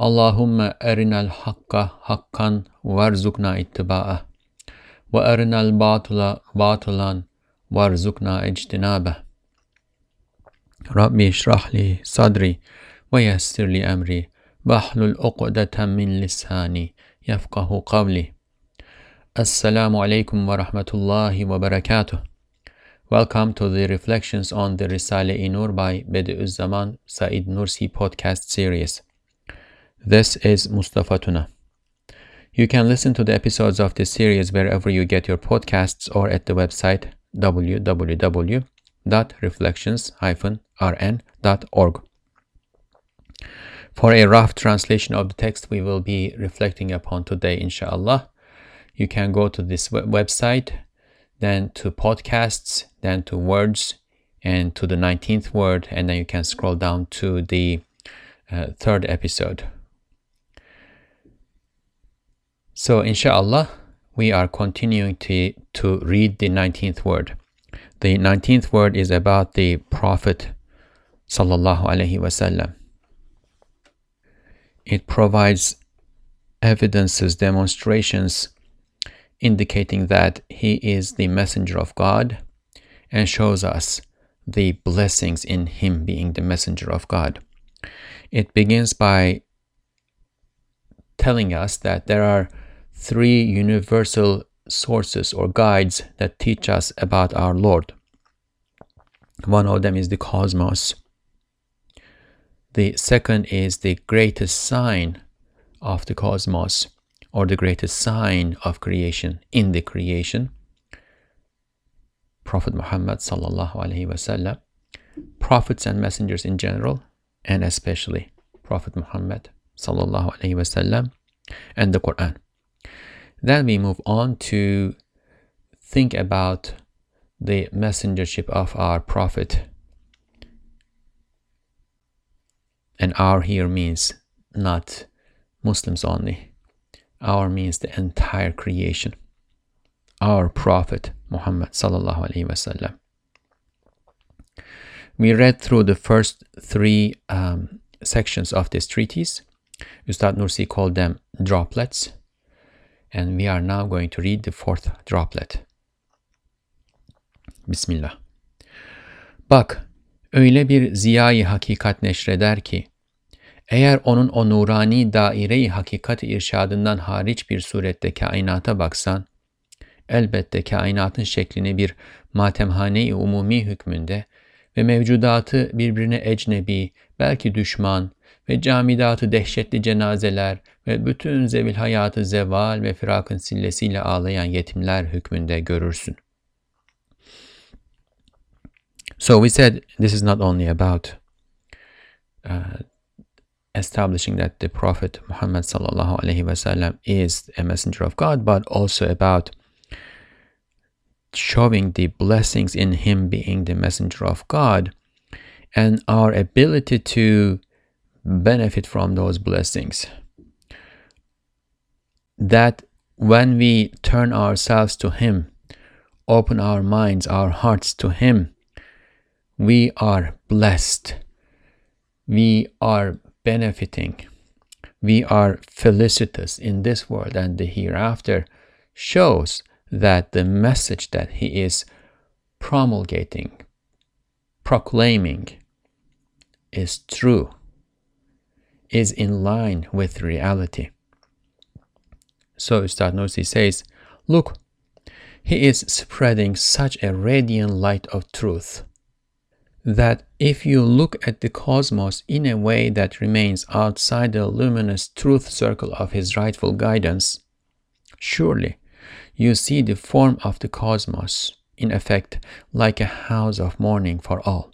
اللهم أرنا الحق حقا وارزقنا اتباعه وأرنا الباطل باطلا وارزقنا اجتنابه ربي اشرح لي صدري ويسر لي أمري واحلل عقدة من لساني يفقه قولي السلام عليكم ورحمة الله وبركاته Welcome to the Reflections on the Risale-i Nur by Bediüzzaman Said Nursi podcast series. This is Mustafa Tuna. You can listen to the episodes of this series wherever you get your podcasts or at the website www.reflections-rn.org. For a rough translation of the text we will be reflecting upon today, inshallah, you can go to this website, then to podcasts, then to words, and to the 19th word, and then you can scroll down to the uh, third episode. So, inshallah, we are continuing to, to read the 19th word. The 19th word is about the Prophet sallallahu alaihi wasallam. It provides evidences, demonstrations indicating that he is the messenger of God and shows us the blessings in him being the messenger of God. It begins by telling us that there are three universal sources or guides that teach us about our Lord. One of them is the cosmos. The second is the greatest sign of the cosmos or the greatest sign of creation in the creation. Prophet Muhammad sallallahu alaihi wasallam, prophets and messengers in general, and especially Prophet Muhammad sallallahu alaihi wasallam, and the Quran. Then we move on to think about the messengership of our Prophet. And our here means not Muslims only. Our means the entire creation. Our Prophet Muhammad sallallahu alaihi wasallam. We read through the first three um, sections of this treatise. Ustad Nursi called them droplets and we are now going to read the fourth droplet. Bismillah. Bak, öyle bir ziyayı hakikat neşreder ki, eğer onun o nurani daire-i hakikat irşadından hariç bir surette kainata baksan, elbette kainatın şeklini bir matemhane-i umumi hükmünde ve mevcudatı birbirine ecnebi, belki düşman, ve camidatı dehşetli cenazeler ve bütün zevil hayatı zeval ve firakın sillesiyle ağlayan yetimler hükmünde görürsün. So we said this is not only about uh, establishing that the Prophet Muhammad sallallahu alaihi wasallam is a messenger of God, but also about showing the blessings in him being the messenger of God and our ability to benefit from those blessings. That when we turn ourselves to Him, open our minds, our hearts to Him, we are blessed. We are benefiting. We are felicitous in this world and the hereafter shows that the message that He is promulgating, proclaiming, is true is in line with reality. So Ustad Nursi says, Look, he is spreading such a radiant light of truth that if you look at the cosmos in a way that remains outside the luminous truth circle of his rightful guidance, surely you see the form of the cosmos, in effect, like a house of mourning for all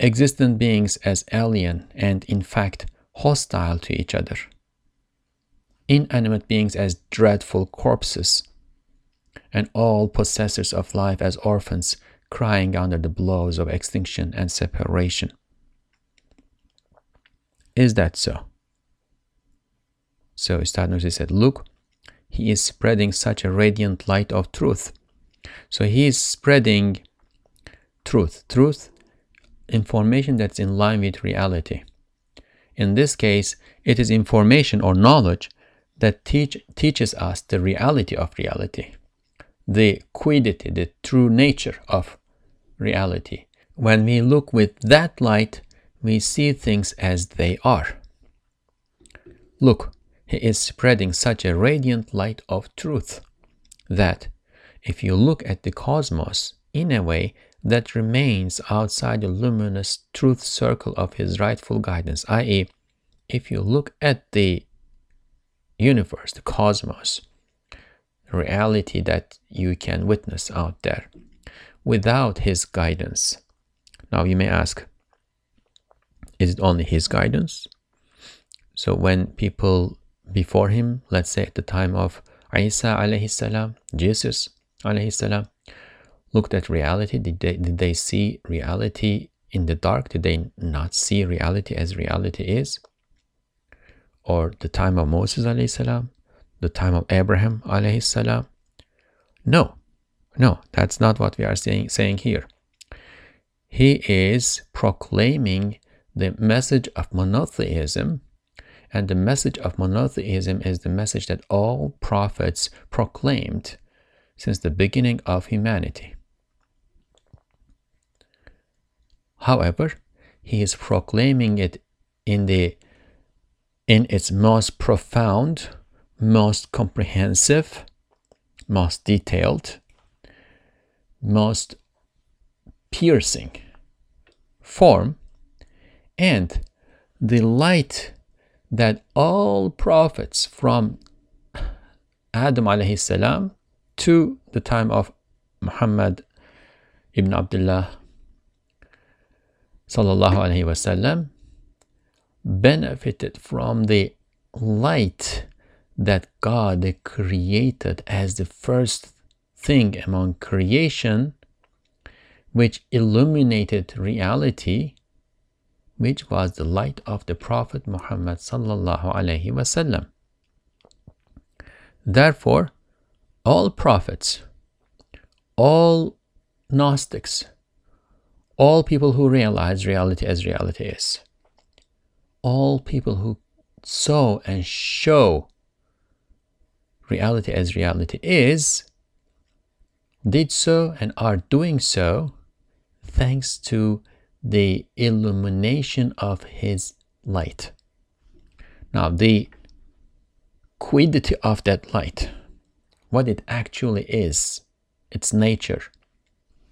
existent beings as alien and, in fact, hostile to each other. Inanimate beings as dreadful corpses, and all possessors of life as orphans crying under the blows of extinction and separation. Is that so? So Ustad Nursi said, Look, he is spreading such a radiant light of truth. So he is spreading truth. Truth, information that's in line with reality. In this case, it is information or knowledge that teach, teaches us the reality of reality, the quiddity, the true nature of reality. When we look with that light, we see things as they are. Look, he is spreading such a radiant light of truth that if you look at the cosmos in a way that remains outside the luminous truth circle of his rightful guidance, i.e., if you look at the universe, the cosmos, reality that you can witness out there, without his guidance. Now you may ask, is it only his guidance? So when people before him, let's say at the time of Isa alayhi salam, Jesus alayhi salam, looked at reality, did they, did they see reality in the dark? Did they not see reality as reality is? Or the time of Moses salam, the time of Abraham salam? No, no, that's not what we are saying, saying here. He is proclaiming the message of monotheism, and the message of monotheism is the message that all prophets proclaimed since the beginning of humanity. However, he is proclaiming it in the in its most profound, most comprehensive, most detailed, most piercing form and the light that all prophets from Adam alayhi salam to the time of Muhammad ibn Abdullah sallallahu alaihi wasallam benefited from the light that God created as the first thing among creation which illuminated reality which was the light of the prophet Muhammad sallallahu alaihi wasallam therefore all prophets all gnostics all people who realize reality as reality is all people who saw and show reality as reality is did so and are doing so thanks to the illumination of his light. Now, the quiddity of that light, what it actually is, its nature,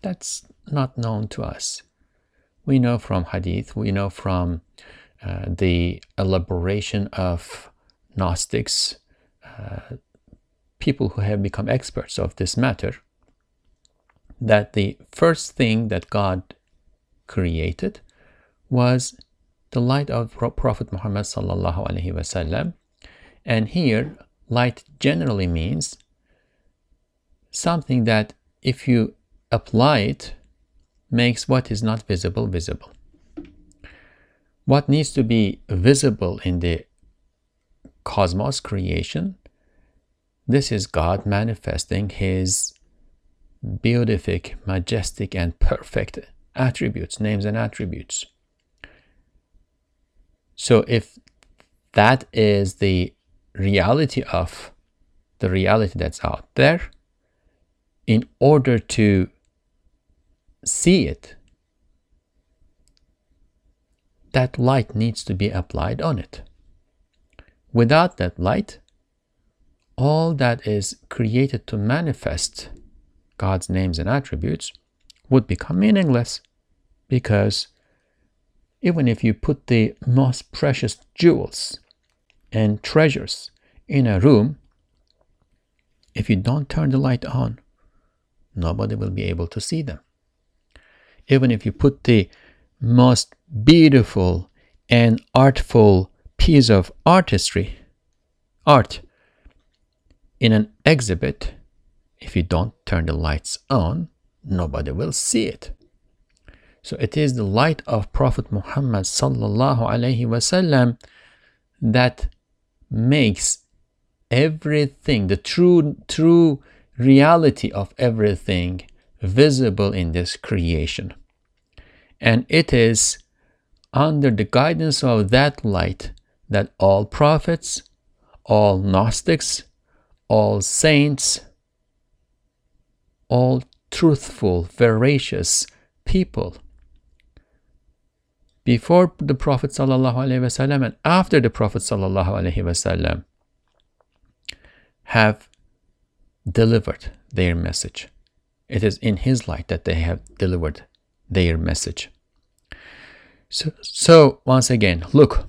that's not known to us. We know from hadith, we know from uh, the elaboration of Gnostics, uh, people who have become experts of this matter, that the first thing that God created was the light of Prophet Muhammad sallallahu alaihi wasallam. And here, light generally means something that if you apply it, makes what is not visible visible. What needs to be visible in the cosmos creation, this is God manifesting His beatific, majestic, and perfect attributes, names and attributes. So if that is the reality of the reality that's out there, in order to see it, that light needs to be applied on it. Without that light, all that is created to manifest God's names and attributes would become meaningless because even if you put the most precious jewels and treasures in a room, if you don't turn the light on, nobody will be able to see them. Even if you put the most beautiful and artful piece of artistry, art, in an exhibit, if you don't turn the lights on, nobody will see it. So it is the light of Prophet Muhammad sallallahu alaihi wasallam that makes everything, the true true reality of everything visible in this creation. And it is under the guidance of that light that all prophets, all Gnostics, all saints, all truthful, veracious people before the Prophet ﷺ and after the Prophet ﷺ have delivered their message. It is in his light that they have delivered their message. So, so once again, look,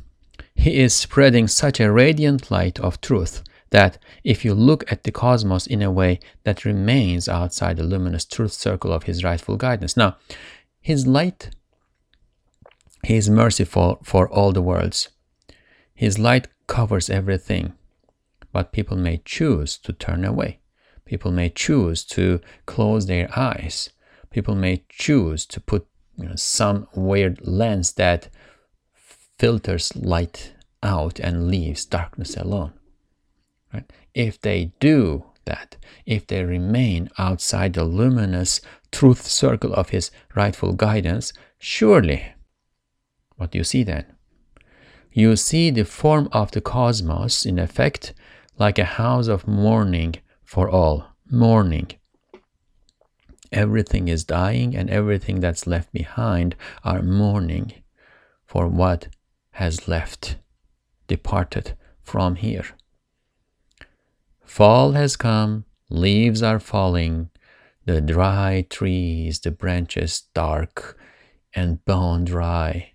he is spreading such a radiant light of truth that if you look at the cosmos in a way that remains outside the luminous truth circle of his rightful guidance. Now, his light, he is merciful for all the worlds. His light covers everything, but people may choose to turn away. People may choose to close their eyes. People may choose to put you know, some weird lens that filters light out and leaves darkness alone. Right? If they do that, if they remain outside the luminous truth circle of his rightful guidance, surely, what do you see then? You see the form of the cosmos, in effect, like a house of mourning for all. Mourning. Everything is dying, and everything that's left behind are mourning for what has left, departed from here. Fall has come, leaves are falling, the dry trees, the branches dark and bone dry,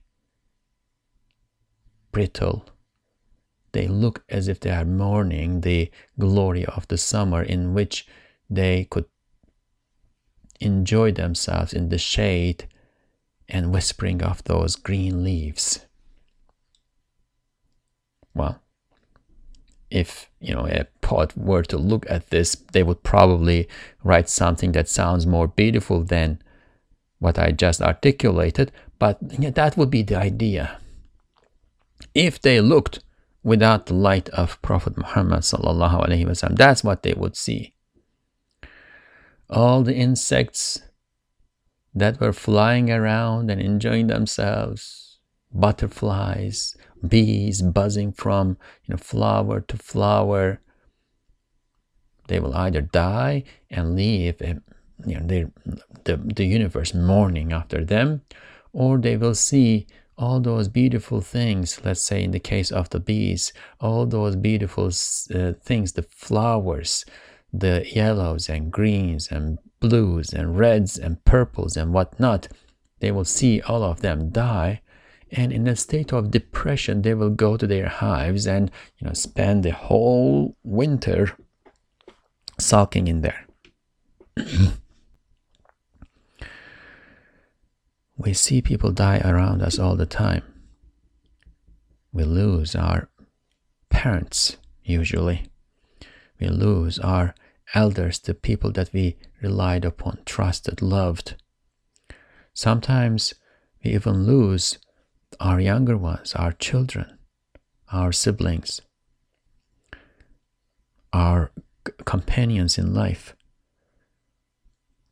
brittle. They look as if they are mourning the glory of the summer in which they could enjoy themselves in the shade and whispering of those green leaves. Well, if you know a poet were to look at this, they would probably write something that sounds more beautiful than what I just articulated. But that would be the idea. If they looked without the light of Prophet Muhammad sallallahu alaihi wasallam, that's what they would see. All the insects that were flying around and enjoying themselves, butterflies, bees buzzing from you know flower to flower they will either die and leave a, you know their, the, the universe mourning after them or they will see all those beautiful things let's say in the case of the bees all those beautiful uh, things the flowers the yellows and greens and blues and reds and purples and whatnot they will see all of them die and in a state of depression they will go to their hives and you know spend the whole winter sulking in there we see people die around us all the time. We lose our parents usually. We lose our elders the people that we relied upon trusted loved. Sometimes we even lose our younger ones, our children, our siblings, our companions in life.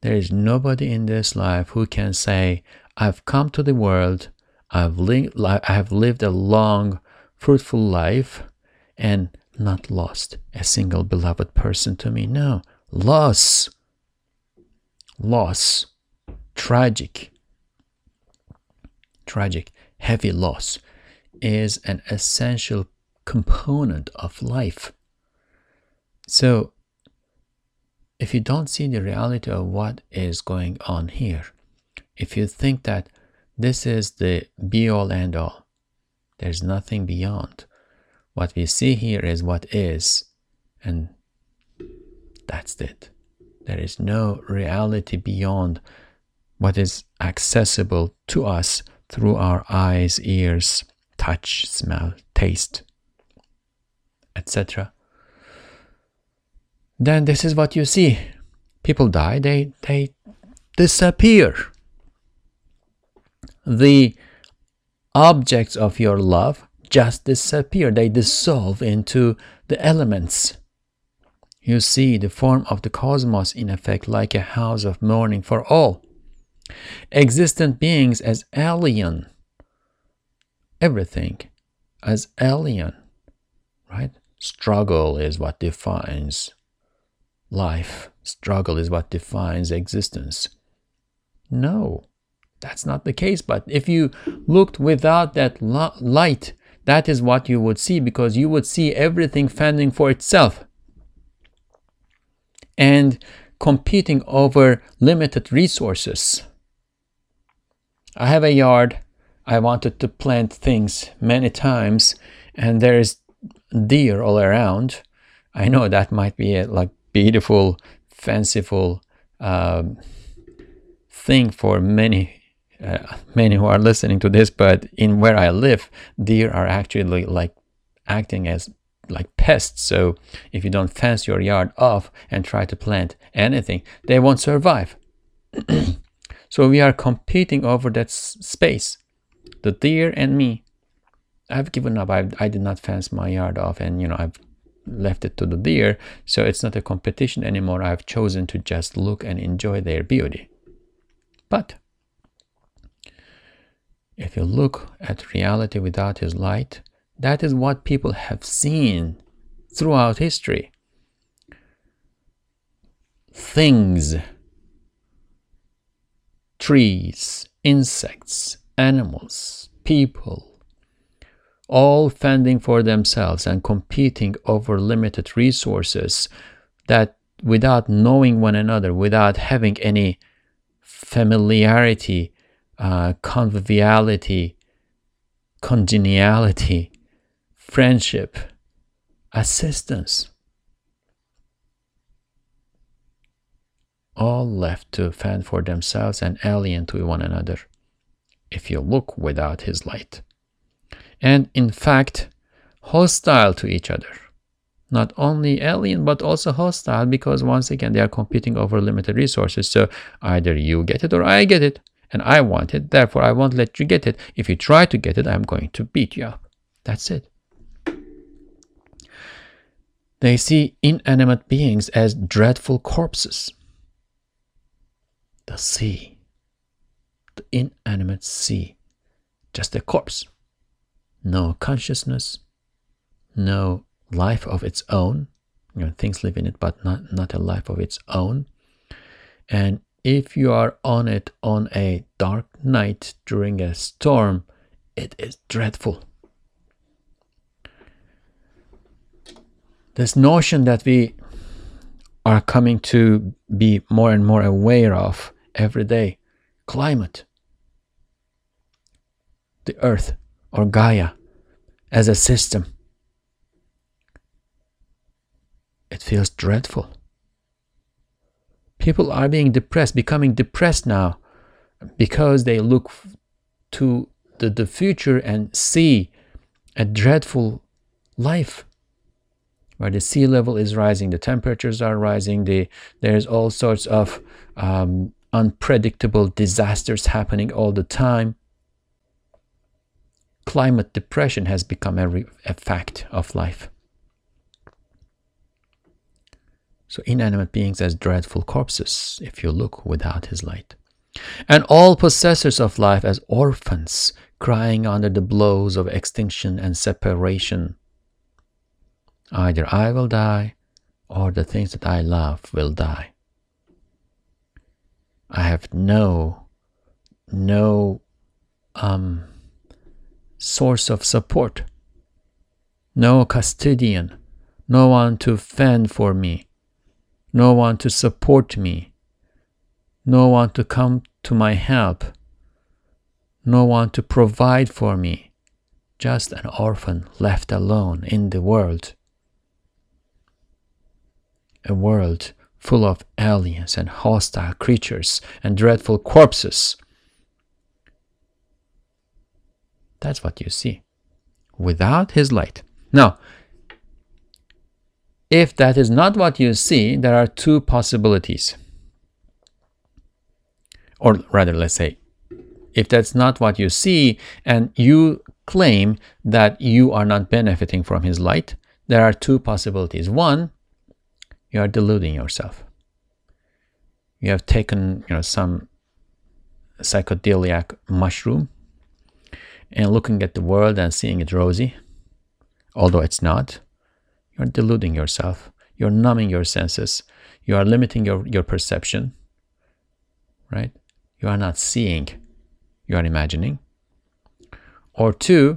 There is nobody in this life who can say, I've come to the world, I've li- I have lived a long, fruitful life, and not lost a single beloved person to me. No, loss, loss, tragic, tragic heavy loss is an essential component of life. So, if you don't see the reality of what is going on here, if you think that this is the be all and all, there's nothing beyond. What we see here is what is, and that's it. There is no reality beyond what is accessible to us through our eyes, ears, touch, smell, taste, etc. Then this is what you see. People die, they they disappear. The objects of your love just disappear, they dissolve into the elements. You see the form of the cosmos in effect like a house of mourning for all. Existent beings as alien. Everything as alien, right? Struggle is what defines life. Struggle is what defines existence. No, that's not the case. But if you looked without that light, that is what you would see because you would see everything fending for itself and competing over limited resources. I have a yard. I wanted to plant things many times, and there's deer all around. I know that might be a like beautiful, fanciful uh, thing for many uh, many who are listening to this, but in where I live, deer are actually like acting as like pests. So if you don't fence your yard off and try to plant anything, they won't survive. so we are competing over that space, the deer and me. I've given up. I, I did not fence my yard off, and you know I've left it to the deer. So it's not a competition anymore. I've chosen to just look and enjoy their beauty. But if you look at reality without his light, that is what people have seen throughout history. Things, trees, insects, animals, people, all fending for themselves and competing over limited resources that without knowing one another, without having any familiarity, uh, conviviality, congeniality, friendship, assistance. All left to fend for themselves and alien to one another, if you look without his light. And in fact, hostile to each other. Not only alien, but also hostile because once again, they are competing over limited resources. So either you get it or I get it. And I want it, therefore I won't let you get it. If you try to get it, I'm going to beat you up. That's it. They see inanimate beings as dreadful corpses. The sea, the inanimate sea, just a corpse. No consciousness, no life of its own. You know, things live in it, but not, not a life of its own. And if you are on it on a dark night during a storm, it is dreadful. this notion that we are coming to be more and more aware of every day climate, the earth or Gaia as a system. It feels dreadful. People are being depressed, becoming depressed now because they look to the, the future and see a dreadful life where the sea level is rising, the temperatures are rising, the, there's all sorts of um, unpredictable disasters happening all the time. Climate depression has become a, a fact of life. So inanimate beings as dreadful corpses, if you look without his light. And all possessors of life as orphans, crying under the blows of extinction and separation. Either I will die or the things that I love will die. I have no, no um, source of support, no custodian, no one to fend for me, no one to support me, no one to come to my help, no one to provide for me, just an orphan left alone in the world a world full of aliens and hostile creatures and dreadful corpses. That's what you see. without his light. Now, if that is not what you see, there are two possibilities. Or rather, let's say, if that's not what you see and you claim that you are not benefiting from his light, there are two possibilities. One, you are deluding yourself. You have taken, you know, some psychedelic mushroom and looking at the world and seeing it rosy, although it's not. You're deluding yourself. You're numbing your senses. You are limiting your, your perception, right? You are not seeing, you are imagining. Or two,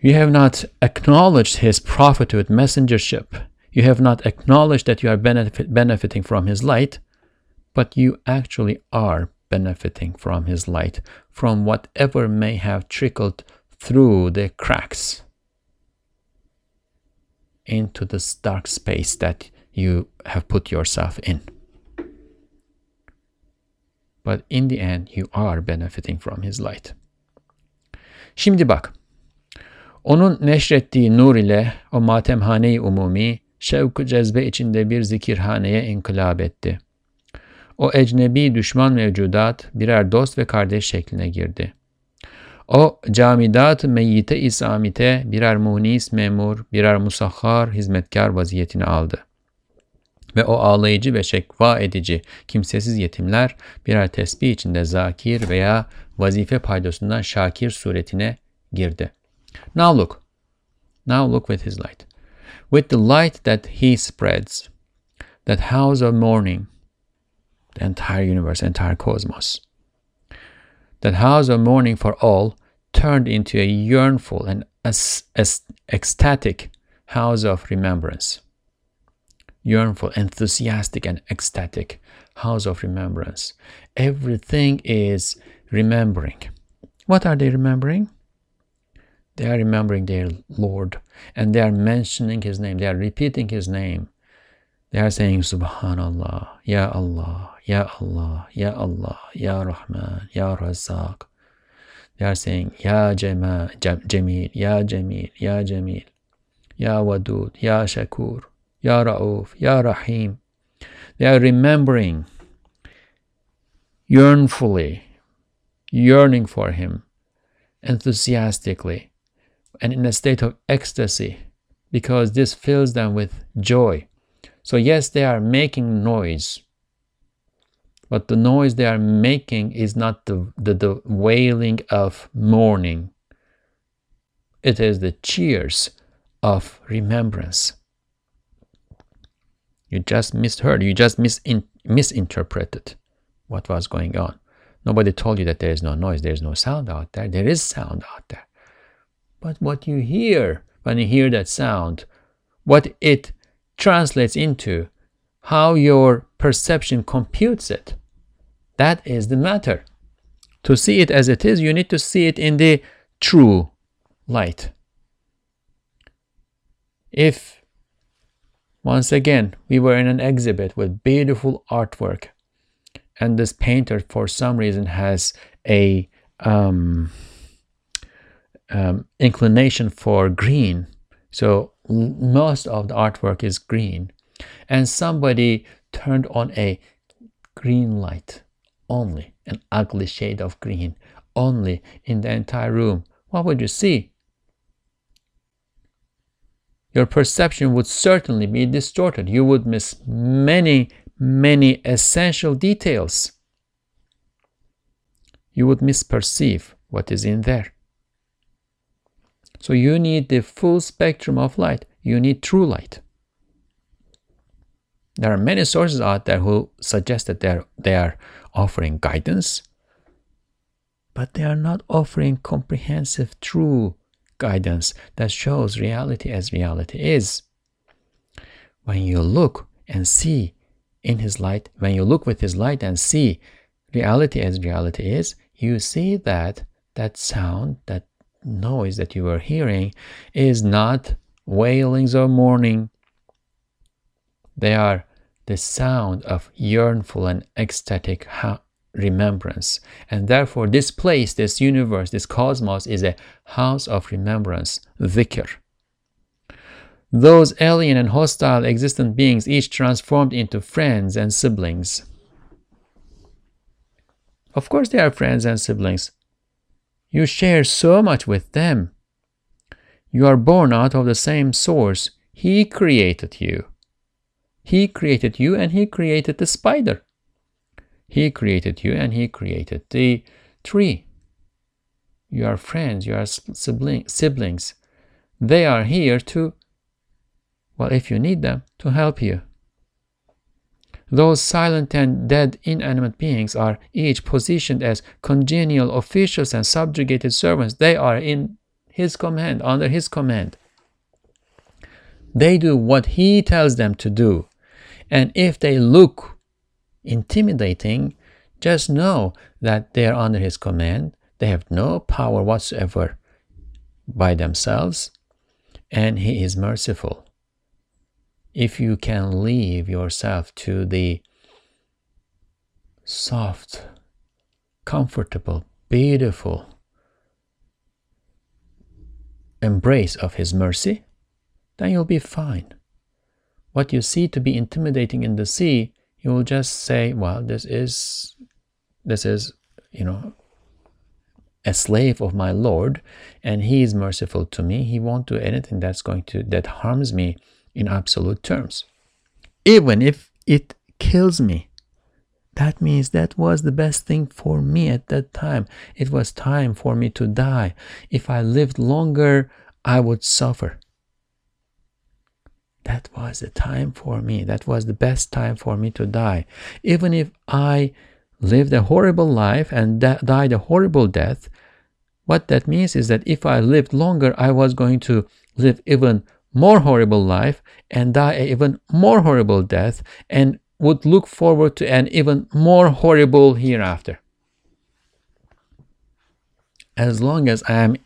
you have not acknowledged his prophethood, messengership. You have not acknowledged that you are benefit, benefiting from his light, but you actually are benefiting from his light, from whatever may have trickled through the cracks into this dark space that you have put yourself in. But in the end, you are benefiting from his light. Şimdi bak, onun neşrettiği nur ile o matemhane-i umumi şevk cezbe içinde bir zikirhaneye inkılap etti. O ecnebi düşman mevcudat birer dost ve kardeş şekline girdi. O camidat meyyite isamite birer munis memur, birer musahhar hizmetkar vaziyetini aldı. Ve o ağlayıcı ve şekva edici kimsesiz yetimler birer tesbih içinde zakir veya vazife paydosundan şakir suretine girdi. Now look. Now look with his light. With the light that he spreads, that house of mourning, the entire universe, entire cosmos. That house of mourning for all turned into a yearnful and ecstatic house of remembrance. Yearnful, enthusiastic, and ecstatic house of remembrance. Everything is remembering. What are they remembering? They are remembering their Lord and they are mentioning His name. They are repeating His name. They are saying Subhanallah, Ya Allah, Ya Allah, Ya Allah, Ya Rahman, Ya Razak. They are saying Ya Jama, Jamil, Ya Jamil, Ya Jamil, Ya Wadud, Ya Shakur, Ya Ra'uf, Ya Rahim. They are remembering yearnfully, yearning for Him, enthusiastically, and in a state of ecstasy because this fills them with joy. So, yes, they are making noise, but the noise they are making is not the, the, the wailing of mourning, it is the cheers of remembrance. You just misheard, you just misin- misinterpreted what was going on. Nobody told you that there is no noise, there is no sound out there. There is sound out there. But what you hear when you hear that sound, what it translates into, how your perception computes it, that is the matter. To see it as it is, you need to see it in the true light. If, once again, we were in an exhibit with beautiful artwork, and this painter, for some reason, has a um, um, inclination for green. So most of the artwork is green. And somebody turned on a green light only, an ugly shade of green only in the entire room. What would you see? Your perception would certainly be distorted. You would miss many, many essential details. You would misperceive what is in there. So you need the full spectrum of light. You need true light. There are many sources out there who suggest that they're, they are offering guidance, but they are not offering comprehensive, true guidance that shows reality as reality is. When you look and see in His light, when you look with His light and see reality as reality is, you see that that sound, that noise that you are hearing is not wailings or mourning. They are the sound of yearnful and ecstatic remembrance. And therefore, this place, this universe, this cosmos is a house of remembrance, dhikr. Those alien and hostile existent beings, each transformed into friends and siblings. Of course, they are friends and siblings. You share so much with them. You are born out of the same source. He created you. He created you and He created the spider. He created you and He created the tree. You are friends, you are siblings. They are here to, well, if you need them, to help you. Those silent and dead inanimate beings are each positioned as congenial officials and subjugated servants. They are in His command, under His command. They do what He tells them to do. And if they look intimidating, just know that they are under His command. They have no power whatsoever by themselves, and He is merciful. If you can leave yourself to the soft, comfortable, beautiful embrace of His mercy, then you'll be fine. What you see to be intimidating in the sea, you will just say, well, this is, this is, you know, a slave of my Lord, and He is merciful to me. He won't do anything that's going to, that harms me in absolute terms. Even if it kills me, that means that was the best thing for me at that time. It was time for me to die. If I lived longer, I would suffer. That was the time for me. That was the best time for me to die. Even if I lived a horrible life and died a horrible death, what that means is that if I lived longer, I was going to live even more horrible life and die an even more horrible death and would look forward to an even more horrible hereafter. As long as I am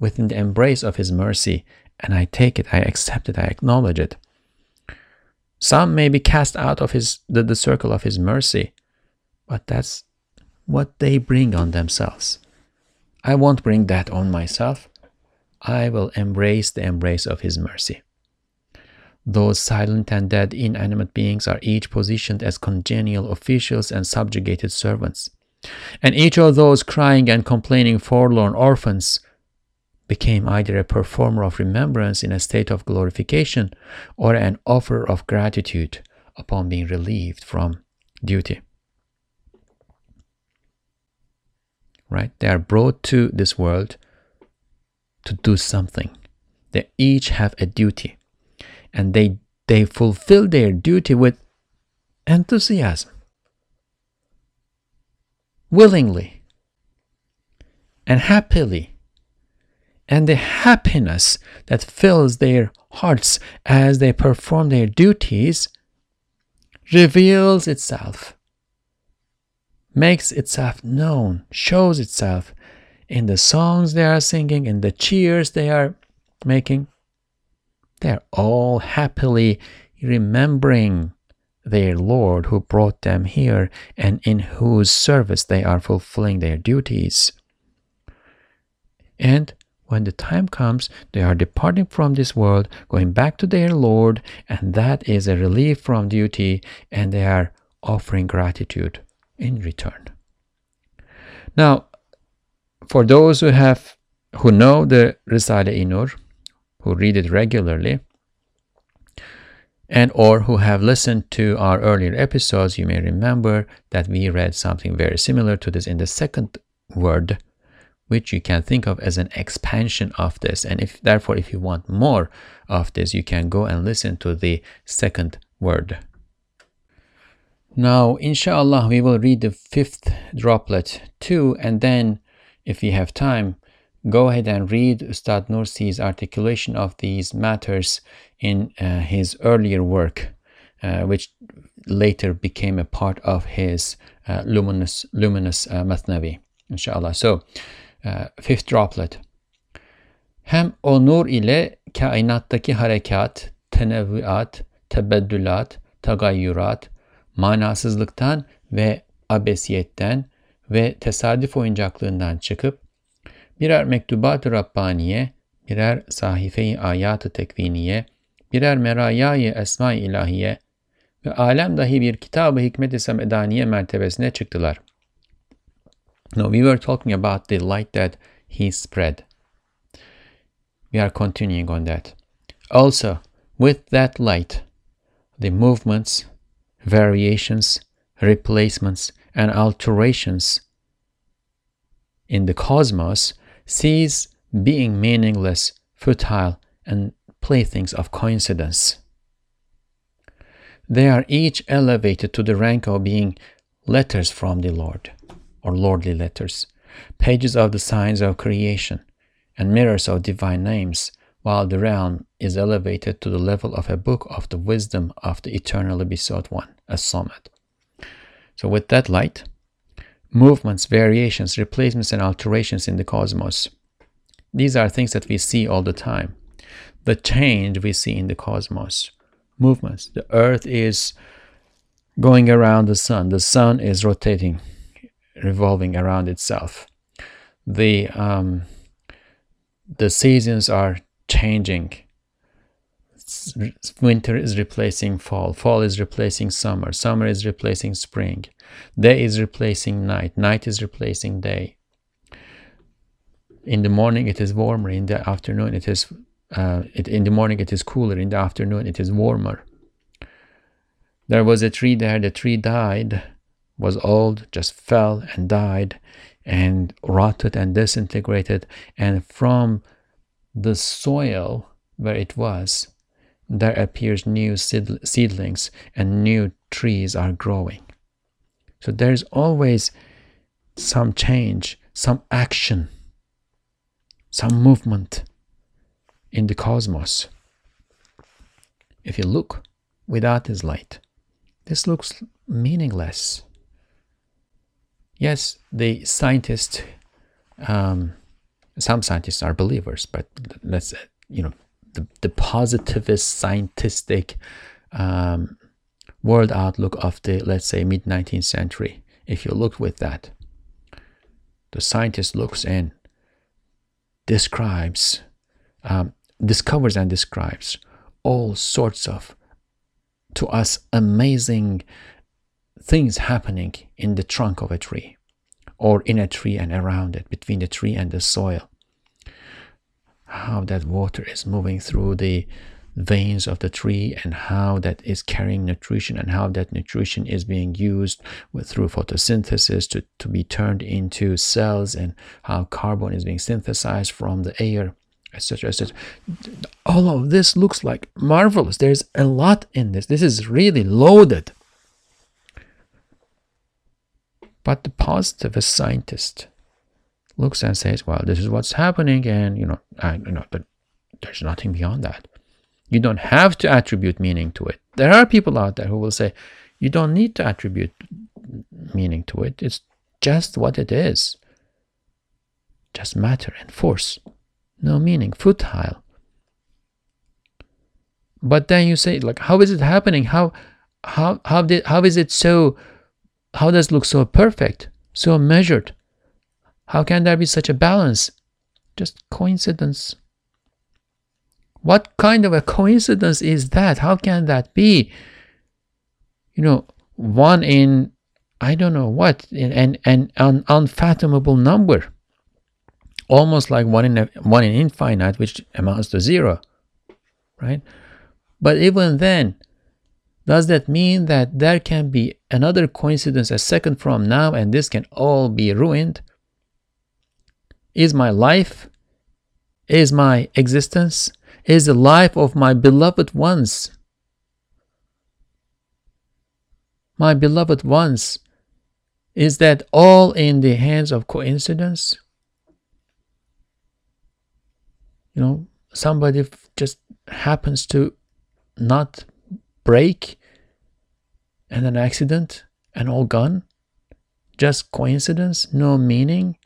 within the embrace of His mercy and I take it, I accept it, I acknowledge it. Some may be cast out of his the, the circle of his mercy, but that's what they bring on themselves. I won't bring that on myself. I will embrace the embrace of his mercy. Those silent and dead inanimate beings are each positioned as congenial officials and subjugated servants. And each of those crying and complaining forlorn orphans became either a performer of remembrance in a state of glorification or an offer of gratitude upon being relieved from duty. Right? They are brought to this world to do something. They each have a duty and they, they fulfill their duty with enthusiasm, willingly, and happily and the happiness that fills their hearts as they perform their duties reveals itself, makes itself known, shows itself in the songs they are singing, in the cheers they are making. They are all happily remembering their Lord who brought them here and in whose service they are fulfilling their duties. And when the time comes, they are departing from this world, going back to their Lord, and that is a relief from duty, and they are offering gratitude in return. Now, for those who have who know the Risale-i Nur, who read it regularly, and or who have listened to our earlier episodes, you may remember that we read something very similar to this in the second word which you can think of as an expansion of this. And if therefore, if you want more of this, you can go and listen to the second word. Now, inshallah, we will read the fifth droplet too, and then, if you have time, go ahead and read Ustad Nursi's articulation of these matters in uh, his earlier work, uh, which later became a part of his uh, luminous, luminous uh, Mathnavi, inshallah. So, fifth droplet. Hem o nur ile kainattaki harekat, tenevvüat, tebeddülat, tagayyurat, manasızlıktan ve abesiyetten ve tesadüf oyuncaklığından çıkıp birer mektubat-ı Rabbaniye, birer sahife-i ayat-ı tekviniye, birer merayayı esma-i ilahiye ve alem dahi bir kitab-ı hikmet-i semedaniye mertebesine çıktılar. No, we were talking about the light that he spread. We are continuing on that. Also, with that light, the movements, variations, replacements, and alterations in the cosmos cease being meaningless, futile, and playthings of coincidence. They are each elevated to the rank of being letters from the Lord, or lordly letters, pages of the signs of creation, and mirrors of divine names, while the realm is elevated to the level of a book of the wisdom of the eternally besought one, a summit. So, with that light, movements, variations, replacements, and alterations in the cosmos, these are things that we see all the time. The change we see in the cosmos, movements. The earth is going around the sun, the sun is rotating, revolving around itself. The um, the seasons are changing. Winter is replacing fall, fall is replacing summer, summer is replacing spring, day is replacing night, night is replacing day. In the morning it is warmer, in the afternoon it is uh, it, in the morning it is cooler, in the afternoon it is warmer. There was a tree there, the tree died, was old, just fell and died and rotted and disintegrated, and from the soil where it was, there appears new seedlings and new trees are growing. So there's always some change, some action, some movement in the cosmos. If you look without this light, this looks meaningless. Yes, the scientists um, some scientists are believers, but let's you know the, the positivist scientific um, world outlook of the let's say mid 19th century. If you look with that, the scientist looks and describes, um, discovers and describes all sorts of to us amazing things happening in the trunk of a tree or in a tree and around it, between the tree and the soil. How that water is moving through the veins of the tree and how that is carrying nutrition and how that nutrition is being used with, through photosynthesis to, to be turned into cells and how carbon is being synthesized from the air etc etc all of this looks like marvelous. There's a lot in this. This is really loaded. But the positivist scientist looks and says, "Well, this is what's happening, and you know, I, you know, but there's nothing beyond that. You don't have to attribute meaning to it. There are people out there who will say, you don't need to attribute meaning to it. It's just what it is. Just matter and force, no meaning, futile. But then you say, like, how is it happening? How, how, how did, how is it so?" How does it look so perfect, so measured? How can there be such a balance? Just coincidence. What kind of a coincidence is that? How can that be? You know, one in I don't know what, an, an, an unfathomable number. Almost like one in a, one in infinite, which amounts to zero. Right? But even then, does that mean that there can be another coincidence a second from now and this can all be ruined? Is my life, is my existence, is the life of my beloved ones, my beloved ones, is that all in the hands of coincidence? You know, somebody just happens to not break and an accident and all gone? Just coincidence? No meaning?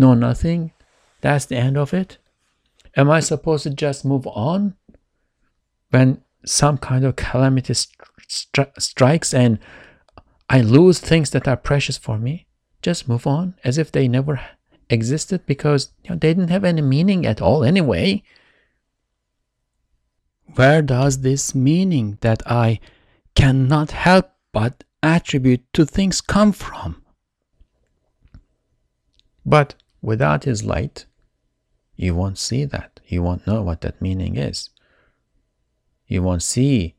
No nothing? That's the end of it? Am I supposed to just move on when some kind of calamity stri- strikes and I lose things that are precious for me, just move on as if they never existed because you know, they didn't have any meaning at all anyway. Where does this meaning that I cannot help but attribute to things come from? But without his light, you won't see that. You won't know what that meaning is. You won't see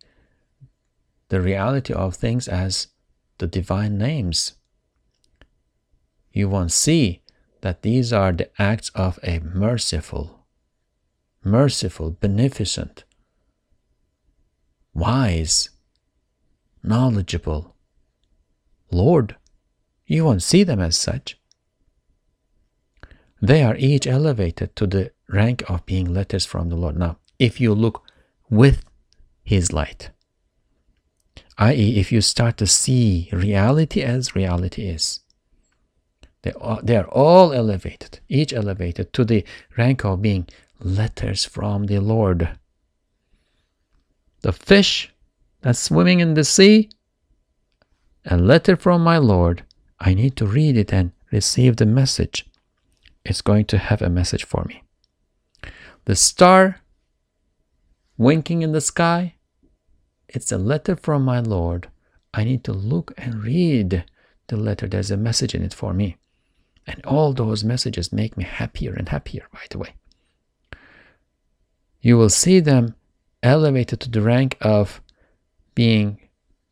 the reality of things as the divine names. You won't see that these are the acts of a merciful, merciful, beneficent, wise, knowledgeable Lord. You won't see them as such. They are each elevated to the rank of being letters from the Lord. Now, if you look with His light, i.e., if you start to see reality as reality is, they are, they are all elevated, each elevated to the rank of being letters from the Lord. The fish that's swimming in the sea, a letter from my Lord. I need to read it and receive the message it's going to have a message for me. The star winking in the sky, it's a letter from my Lord. I need to look and read the letter. There's a message in it for me. And all those messages make me happier and happier, by the way. You will see them elevated to the rank of being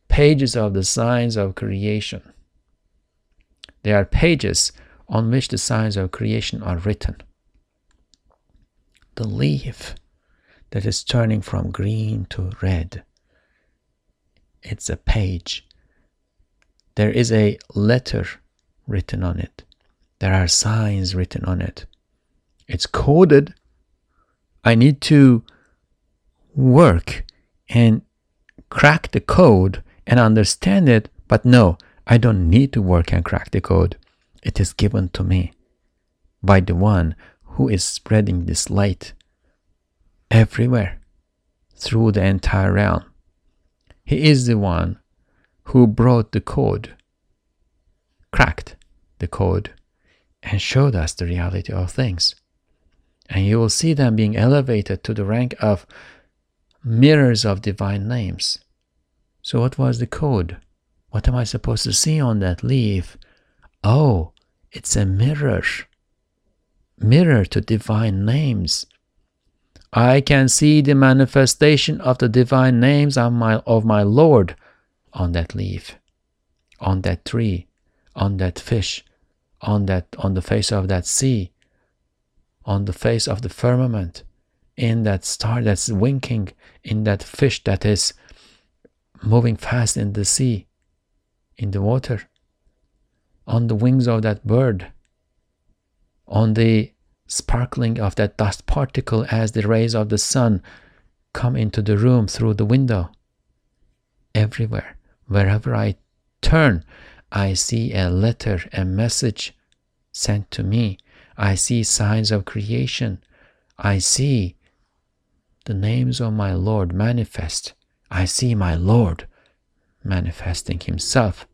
pages of the signs of creation. They are pages on which the signs of creation are written. The leaf that is turning from green to red. It's a page. There is a letter written on it. There are signs written on it. It's coded. I need to work and crack the code and understand it, but no, I don't need to work and crack the code. It is given to me by the one who is spreading this light everywhere through the entire realm. He is the one who brought the code, cracked the code, and showed us the reality of things. And you will see them being elevated to the rank of mirrors of divine names. So, what was the code? What am I supposed to see on that leaf Oh, it's a mirror. Mirror to divine names. I can see the manifestation of the divine names of my, of my Lord on that leaf, on that tree, on that fish, on that on the face of that sea, on the face of the firmament, in that star that's winking, in that fish that is moving fast in the sea, in the water on the wings of that bird, on the sparkling of that dust particle as the rays of the sun come into the room through the window. Everywhere, wherever I turn, I see a letter, a message sent to me. I see signs of creation. I see the names of my Lord manifest. I see my Lord manifesting Himself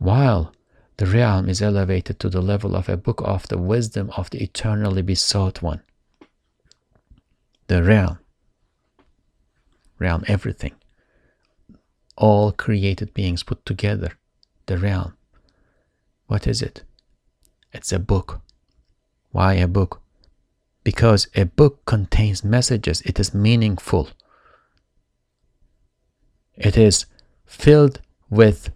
while the realm is elevated to the level of a book of the wisdom of the eternally besought one. The realm, realm, everything, all created beings put together, the realm. What is it? It's a book. Why a book? Because a book contains messages, it is meaningful. It is filled with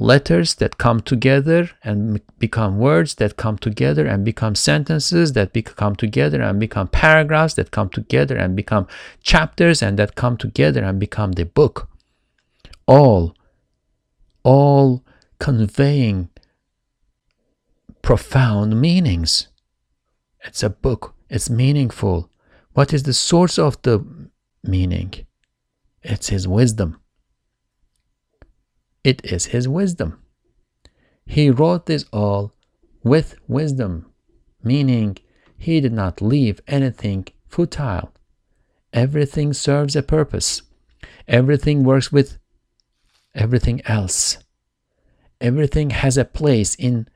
letters that come together and become words that come together and become sentences that come together and become paragraphs that come together and become chapters and that come together and become the book. All all conveying profound meanings. It's a book. It's meaningful. What is the source of the meaning? It's his wisdom it is his wisdom. He wrote this all with wisdom, meaning he did not leave anything futile. Everything serves a purpose. Everything works with everything else. Everything has a place in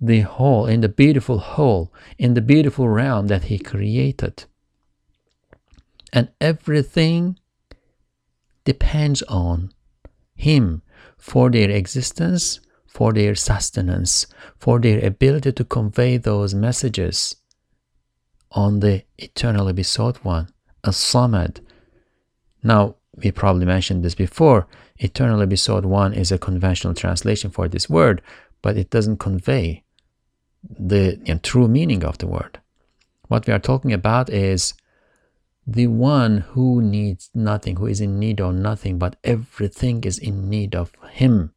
the whole, in the beautiful whole, in the beautiful realm that He created. And everything depends on Him for their existence, for their sustenance, for their ability to convey those messages on the eternally besought one, as Samad. Now, we probably mentioned this before. Eternally besought one is a conventional translation for this word, but it doesn't convey the you know, true meaning of the word. What we are talking about is the one who needs nothing, who is in need of nothing, but everything is in need of him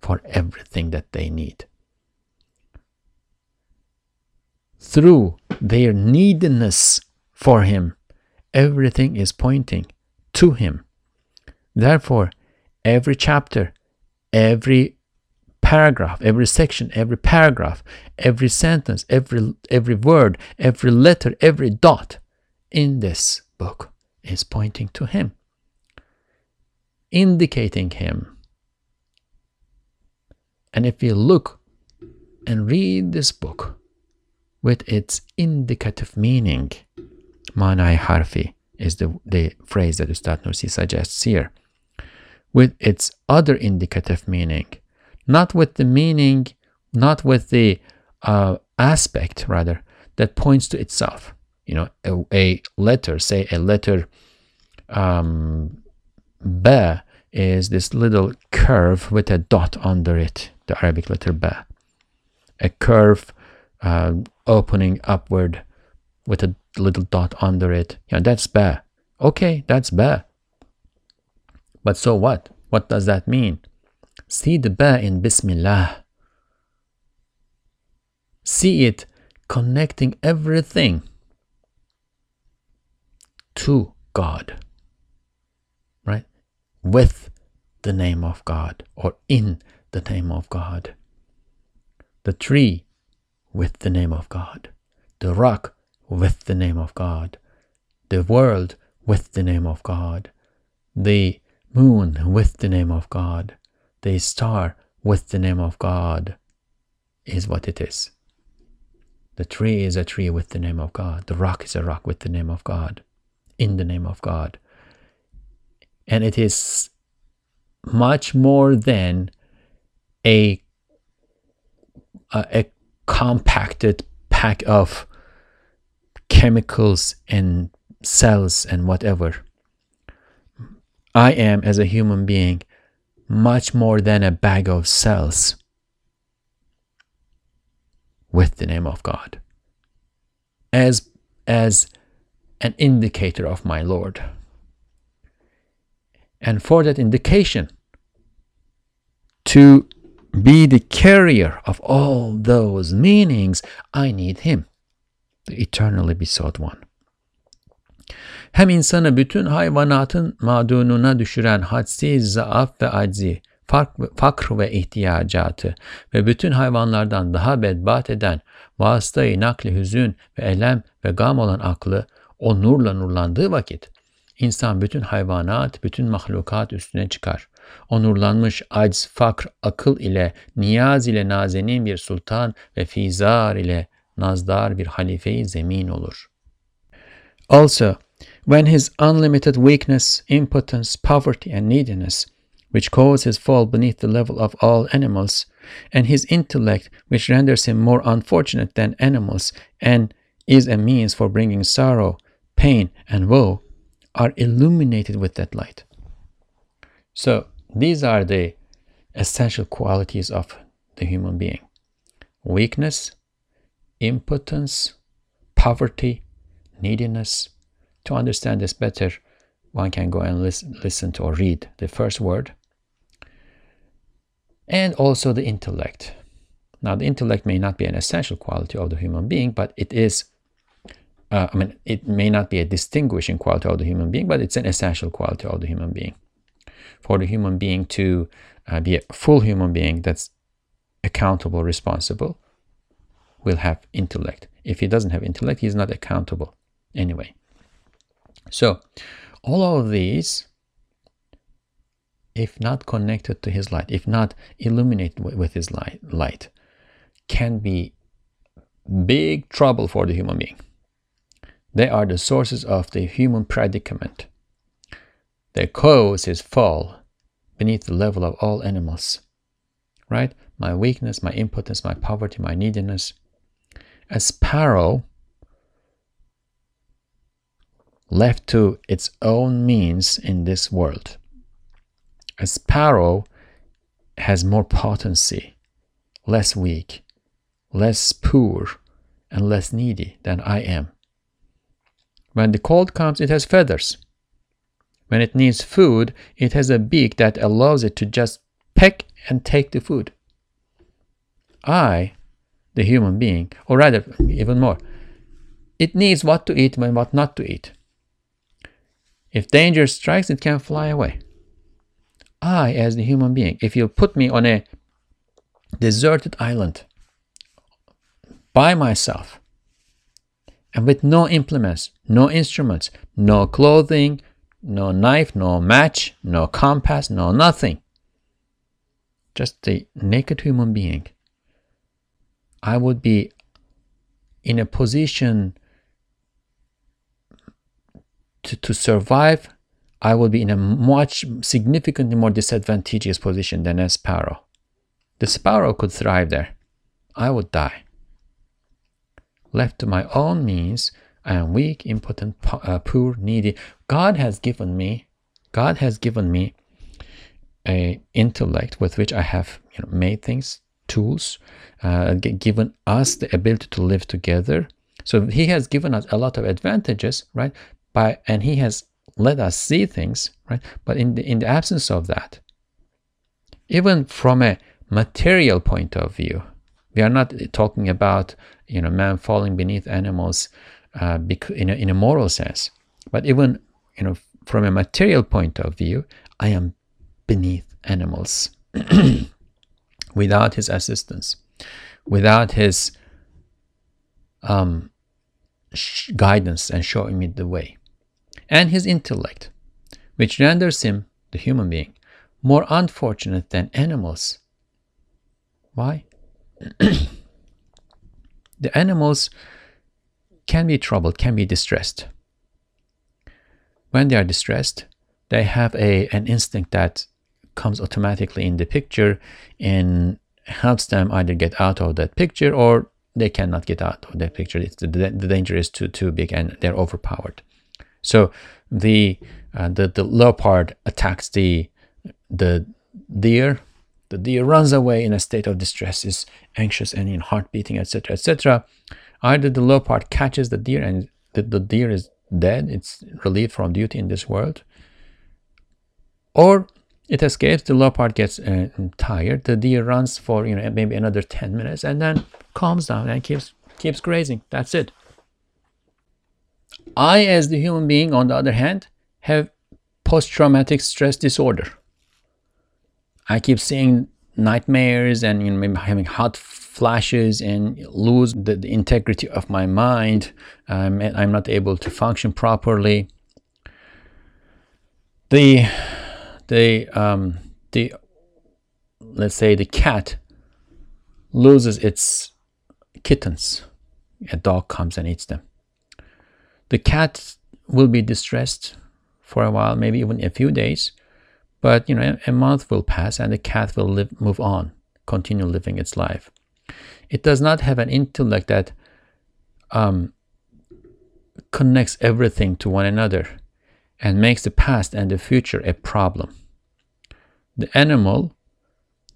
for everything that they need. Through their neediness for him, everything is pointing to him. Therefore, every chapter, every paragraph, every section, every paragraph, every sentence, every every word, every letter, every dot in this book is pointing to him, indicating him. And if you look and read this book with its indicative meaning, manai harfi is the, the phrase that Ustad Nursi suggests here, with its other indicative meaning, not with the meaning, not with the uh, aspect, rather, that points to itself you know, a, a letter, say a letter um, ba is this little curve with a dot under it, the Arabic letter ba. A curve uh, opening upward with a little dot under it. Yeah, that's ba. Okay, that's ba. But so what? What does that mean? See the ba in Bismillah. See it connecting everything to God, right? With the name of God or in the name of God. The tree with the name of God. The rock with the name of God. The world with the name of God. The moon with the name of God. The star with the name of God is what it is. The tree is a tree with the name of God. The rock is a rock with the name of God in the name of God. And it is much more than a, a, a compacted pack of chemicals and cells and whatever. I am, as a human being, much more than a bag of cells with the name of God. As, as an indicator of my Lord. And for that indication, to be the carrier of all those meanings, I need Him, the eternally besought one. Hem insanı bütün hayvanatın madununa düşüren hadsiz zaaf ve aczi, fakr ve ihtiyacatı ve bütün hayvanlardan daha bedbat eden vasıtayı nakli hüzün ve elem ve gam olan aklı o nurla nurlandığı vakit insan bütün hayvanat, bütün mahlukat üstüne çıkar. O nurlanmış acz, fakr, akıl ile, niyaz ile nazenin bir sultan ve fizar ile nazdar bir halife-i zemin olur. Also, when his unlimited weakness, impotence, poverty, and neediness, which cause his fall beneath the level of all animals, and his intellect, which renders him more unfortunate than animals, and is a means for bringing sorrow, pain, and woe are illuminated with that light. So, these are the essential qualities of the human being weakness, impotence, poverty, neediness. To understand this better, one can go and listen, to or read the first word. And also the intellect. Now, the intellect may not be an essential quality of the human being, but it is uh, I mean, it may not be a distinguishing quality of the human being, but it's an essential quality of the human being. For the human being to uh, be a full human being that's accountable, responsible, will have intellect. If he doesn't have intellect, he's not accountable anyway. So, all of these if not connected to his light, if not illuminated with his light, light can be big trouble for the human being. They are the sources of the human predicament. Their cause is fall beneath the level of all animals. Right? My weakness, my impotence, my poverty, my neediness. A sparrow left to its own means in this world. A sparrow has more potency, less weak, less poor, and less needy than I am. When the cold comes, it has feathers. When it needs food, it has a beak that allows it to just peck and take the food. I, the human being, or rather, even more, it needs what to eat and what not to eat. If danger strikes, it can fly away. I, as the human being, if you put me on a deserted island by myself and with no implements, no instruments, no clothing, no knife, no match, no compass, no nothing. Just a naked human being. I would be in a position to, to survive. I would be in a much significantly more disadvantageous position than a sparrow. The sparrow could thrive there. I would die. Left to my own means, I am weak, impotent, uh, poor, needy. God has given me, God has given me a intellect with which I have you know, made things, tools, uh, given us the ability to live together. So He has given us a lot of advantages, right? By and He has let us see things, right? But in the in the absence of that, even from a material point of view, we are not talking about you know man falling beneath animals uh, in, a, in a moral sense. But even you know from a material point of view i am beneath animals without his assistance without his um, guidance and showing me the way and his intellect which renders him the human being more unfortunate than animals. Why the animals can be troubled, can be distressed. When they are distressed, they have a, an instinct that comes automatically in the picture and helps them either get out of that picture or they cannot get out of that picture. It's the, the danger is too, too big and they're overpowered. So the, uh, the, the leopard attacks the, the deer the deer runs away in a state of distress, is anxious and in heart beating, etc., etc. Either the leopard catches the deer and the, the deer is dead, it's relieved from duty in this world, or it escapes. The leopard gets uh, tired. The deer runs for you know maybe another ten minutes and then calms down and keeps keeps grazing. That's it. I, as the human being, on the other hand, have post-traumatic stress disorder. I keep seeing nightmares and you know maybe having hot flashes and lose the, the integrity of my mind I'm not able to function properly. The the um, the let's say the cat loses its kittens. A dog comes and eats them. The cat will be distressed for a while, maybe even a few days, but you know, a month will pass and the cat will live, move on, continue living its life. It does not have an intellect that um, connects everything to one another and makes the past and the future a problem. The animal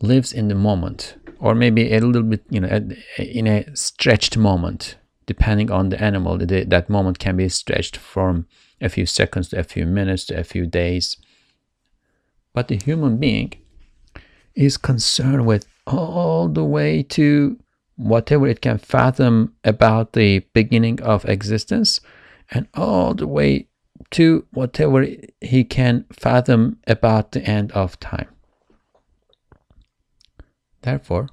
lives in the moment, or maybe a little bit, you know, in a stretched moment, depending on the animal. That moment can be stretched from a few seconds to a few minutes to a few days. But the human being is concerned with all the way to whatever it can fathom about the beginning of existence and all the way to whatever he can fathom about the end of time. Therefore,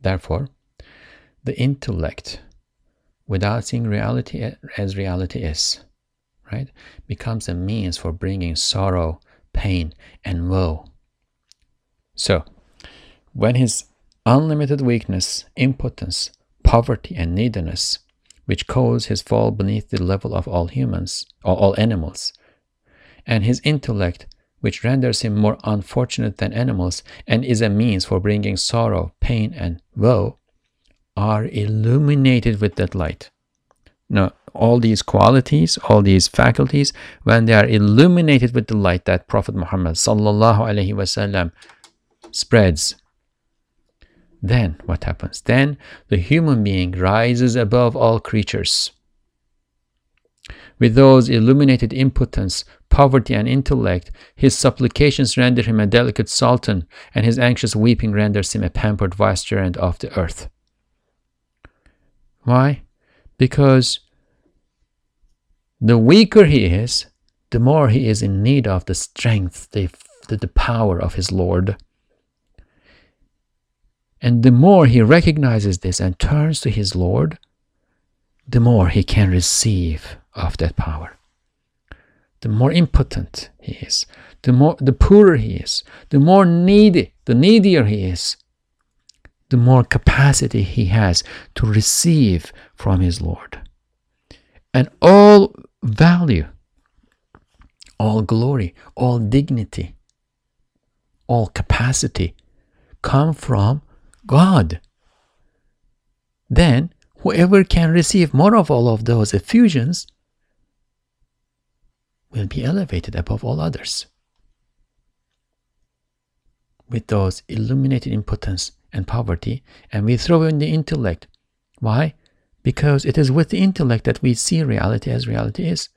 therefore, the intellect, without seeing reality as reality is, right, becomes a means for bringing sorrow pain, and woe So, when his unlimited weakness, impotence, poverty, and neediness, which cause his fall beneath the level of all humans or all animals, and his intellect, which renders him more unfortunate than animals and is a means for bringing sorrow, pain, and woe, are illuminated with that light. All these qualities, all these faculties, when they are illuminated with the light that Prophet Muhammad sallallahu alaihi wasallam spreads, then what happens? Then the human being rises above all creatures. With those illuminated impotence, poverty, and intellect, his supplications render him a delicate sultan, and his anxious weeping renders him a pampered vicegerent of the earth. Why? Because the weaker he is, the more he is in need of the strength, the, the, power of his Lord. And the more he recognizes this and turns to his Lord, the more he can receive of that power. The more impotent he is, the more the poorer he is, the more needy, the needier he is, the more capacity he has to receive from his Lord. And all value, all glory, all dignity, all capacity come from God. Then whoever can receive more of all of those effusions will be elevated above all others. With those illuminated impotence and poverty, and we throw in the intellect. Why? Because it is with the intellect that we see reality as reality is.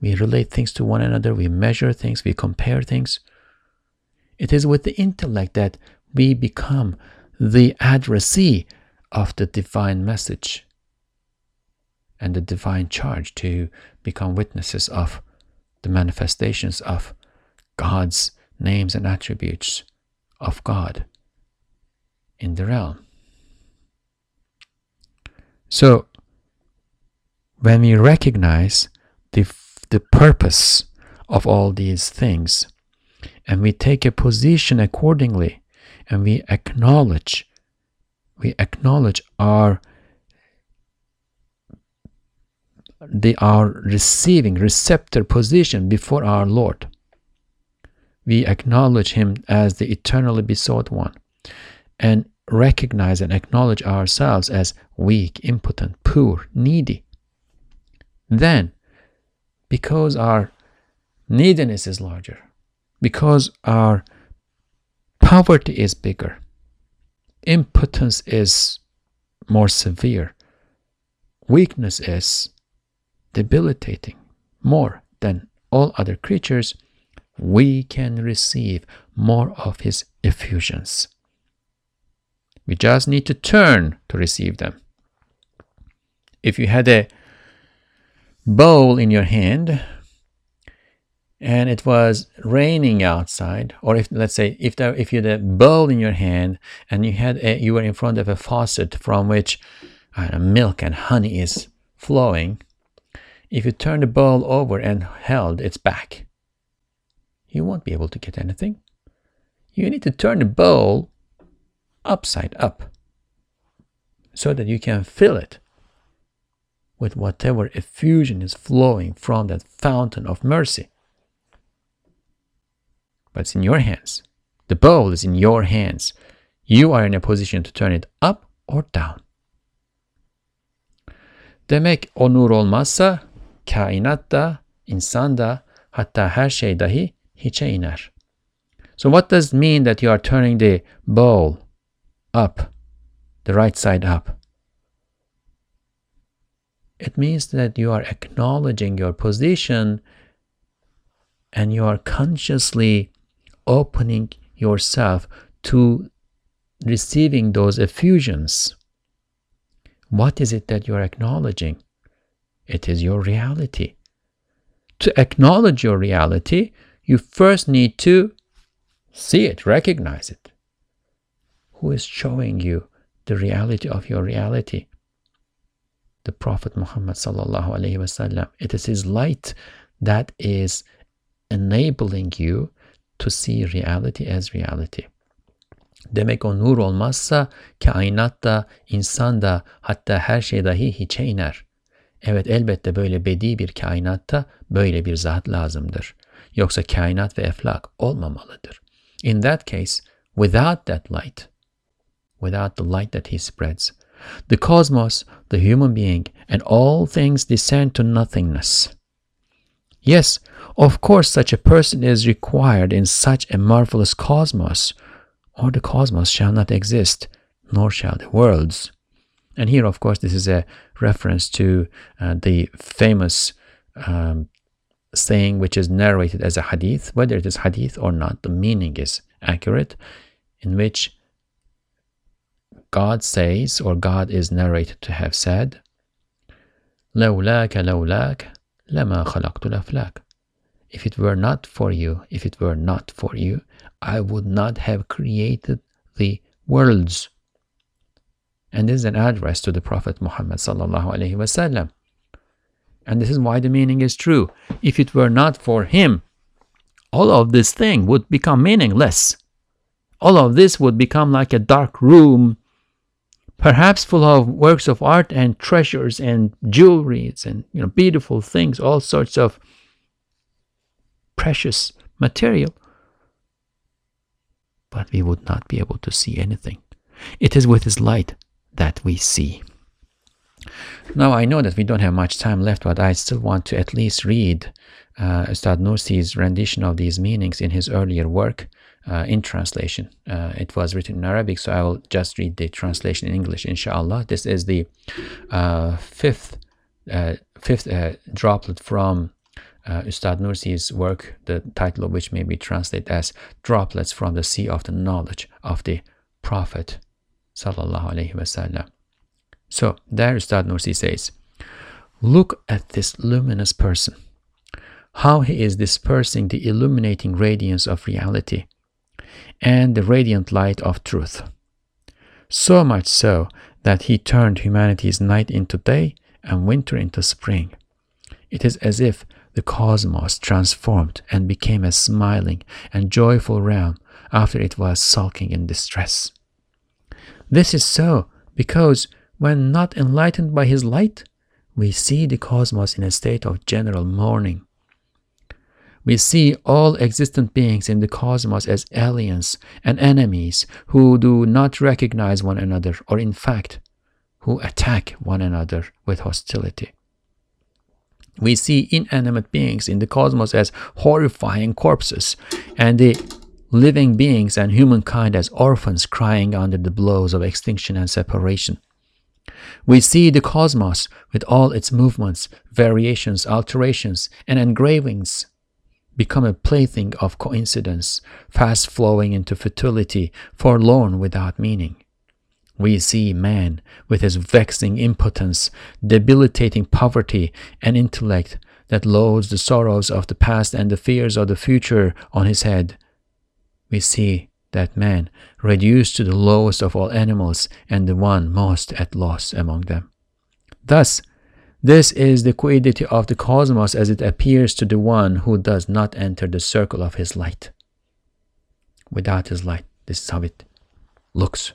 We relate things to one another, we measure things, we compare things. It is with the intellect that we become the addressee of the divine message and the divine charge to become witnesses of the manifestations of God's names and attributes of God in the realm. So, when we recognize the, the purpose of all these things and we take a position accordingly and we acknowledge we acknowledge our they are receiving receptor position before our Lord. We acknowledge him as the eternally besought one and recognize and acknowledge ourselves as weak, impotent, poor, needy. Then, because our neediness is larger, because our poverty is bigger, impotence is more severe, weakness is debilitating more than all other creatures, we can receive more of his effusions. We just need to turn to receive them. If you had a bowl in your hand and it was raining outside, or if let's say if there, if you had a bowl in your hand and you had a, you were in front of a faucet from which milk and honey is flowing, if you turn the bowl over and held its back, you won't be able to get anything. You need to turn the bowl upside up so that you can fill it with whatever effusion is flowing from that fountain of mercy. But it's in your hands. The bowl is in your hands. You are in a position to turn it up or down. Demek o nur olmazsa kainat da, insan da, hatta her şey dahi hiçe iner. So what does it mean that you are turning the bowl up, the right side up. It means that you are acknowledging your position and you are consciously opening yourself to receiving those effusions. What is it that you are acknowledging? It is your reality. To acknowledge your reality, you first need to see it, recognize it who is showing you the reality of your reality. The Prophet Muhammad sallallahu alaihi wasallam. It is his light that is enabling you to see reality as reality. Demek o nur olmazsa kainat da, insan da, hatta her şey dahi hiçe iner. Evet elbette böyle bedi bir kainatta böyle bir zat lazımdır. Yoksa kainat ve eflak olmamalıdır. In that case, without that light, without the light that he spreads, the cosmos, the human being, and all things descend to nothingness. Yes, of course, such a person is required in such a marvelous cosmos, or the cosmos shall not exist, nor shall the worlds. And here, of course, this is a reference to uh, the famous um, saying which is narrated as a hadith, whether it is hadith or not, the meaning is accurate, in which God says, or God is narrated to have said, لولاك لولاك لما خلقت الأفلاك. If it were not for you, if it were not for you, I would not have created the worlds. And this is an address to the Prophet Muhammad sallallahu alaihi wasallam. And this is why the meaning is true. If it were not for him, all of this thing would become meaningless. All of this would become like a dark room, perhaps full of works of art and treasures and jewelries and you know beautiful things, all sorts of precious material. But we would not be able to see anything. It is with his light that we see. Now, I know that we don't have much time left, but I still want to at least read uh, Ustad Nursi's rendition of these meanings in his earlier work uh, in translation. Uh, it was written in Arabic, so I will just read the translation in English, inshallah. This is the uh, fifth, uh, fifth uh, droplet from uh, Ustad Nursi's work, the title of which may be translated as Droplets from the Sea of the Knowledge of the Prophet. So there Ustad Nursi says, Look at this luminous person, how he is dispersing the illuminating radiance of reality and the radiant light of truth. So much so that he turned humanity's night into day and winter into spring. It is as if the cosmos transformed and became a smiling and joyful realm after it was sulking in distress. This is so because when not enlightened by his light, we see the cosmos in a state of general mourning. We see all existent beings in the cosmos as aliens and enemies who do not recognize one another, or in fact, who attack one another with hostility. We see inanimate beings in the cosmos as horrifying corpses, and the living beings and humankind as orphans crying under the blows of extinction and separation. We see the cosmos with all its movements, variations, alterations, and engravings become a plaything of coincidence, fast flowing into futility, forlorn without meaning. We see man with his vexing impotence, debilitating poverty, and intellect that loads the sorrows of the past and the fears of the future on his head. We see that man, reduced to the lowest of all animals and the one most at loss among them. Thus, this is the quiddity of the cosmos as it appears to the one who does not enter the circle of his light. Without his light, this is how it looks.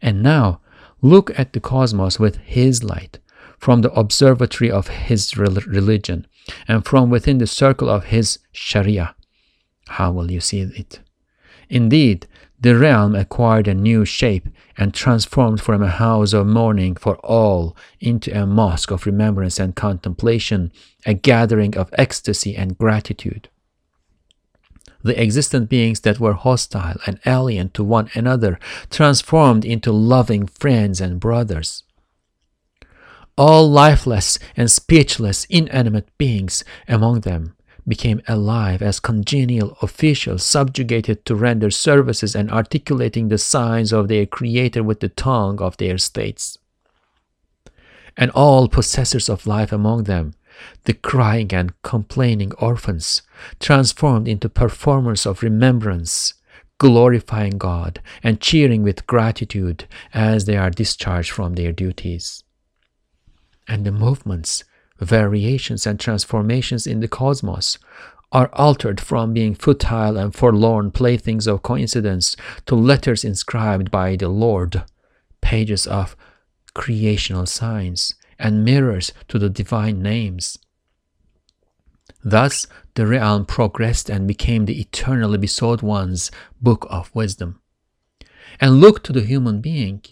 And now, look at the cosmos with his light, from the observatory of his religion, and from within the circle of his Sharia. How will you see it? Indeed, the realm acquired a new shape and transformed from a house of mourning for all into a mosque of remembrance and contemplation, a gathering of ecstasy and gratitude. The existent beings that were hostile and alien to one another transformed into loving friends and brothers. All lifeless and speechless inanimate beings among them became alive as congenial officials subjugated to render services and articulating the signs of their creator with the tongue of their states. And all possessors of life among them, the crying and complaining orphans, transformed into performers of remembrance, glorifying God and cheering with gratitude as they are discharged from their duties. And the movements variations and transformations in the cosmos are altered from being futile and forlorn playthings of coincidence to letters inscribed by the Lord, pages of creational signs, and mirrors to the divine names. Thus, the realm progressed and became the eternally besought one's book of wisdom. And look to the human being,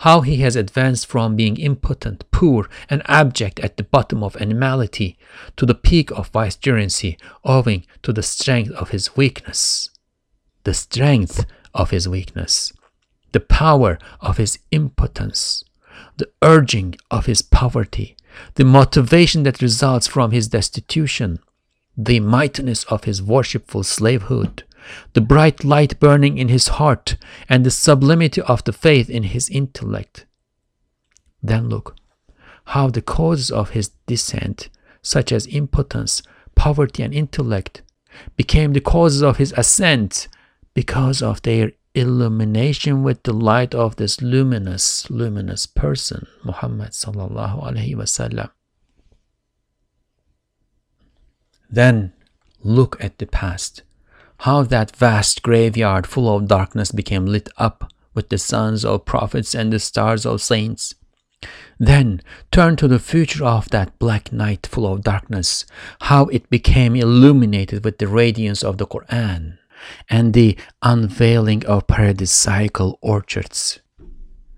how he has advanced from being impotent, poor, and abject at the bottom of animality to the peak of vicegerency owing to the strength of his weakness. The strength of his weakness, the power of his impotence, the urging of his poverty, the motivation that results from his destitution, the mightiness of his worshipful slavehood, the bright light burning in his heart, and the sublimity of the faith in his intellect. Then look how the causes of his descent, such as impotence, poverty, and intellect, became the causes of his ascent because of their illumination with the light of this luminous, luminous person, Muhammad sallallahu alaihi wasallam. Then look at the past how that vast graveyard full of darkness became lit up with the suns of prophets and the stars of saints. Then turn to the future of that black night full of darkness, how it became illuminated with the radiance of the Quran and the unveiling of paradisiacal orchards.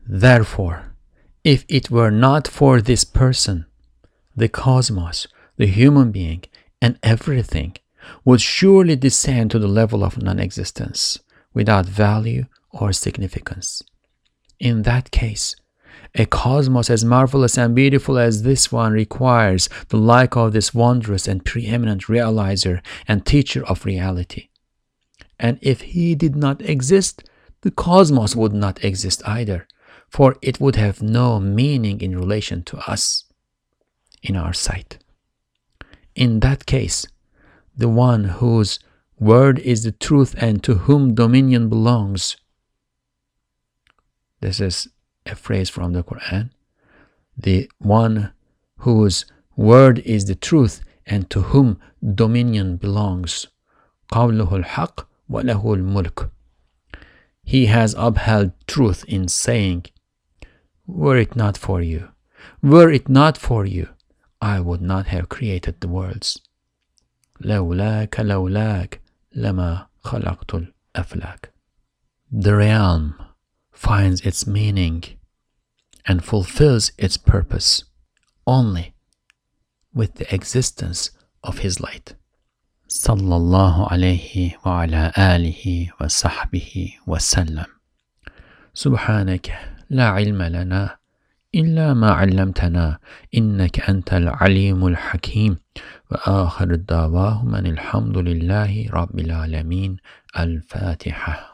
Therefore, if it were not for this person, the cosmos, the human being, and everything would surely descend to the level of non existence without value or significance. In that case, a cosmos as marvelous and beautiful as this one requires the like of this wondrous and preeminent realizer and teacher of reality. And if he did not exist, the cosmos would not exist either, for it would have no meaning in relation to us, in our sight. In that case, the one whose word is the truth and to whom dominion belongs. This is a phrase from the Quran. The one whose word is the truth and to whom dominion belongs. قوله الحق وله الملك. He has upheld truth in saying, Were it not for you, were it not for you, I would not have created the worlds. لولاك لولاك لما خلقت الأفلاك. The realm finds its meaning and fulfills its purpose only with the existence of his light. صلى الله عليه وعلى آله وصحبه وسلم سبحانك لا علم لنا إلا ما علمتنا إنك أنت العليم الحكيم وآخر الدعواهم أن الحمد لله رب العالمين الفاتحة.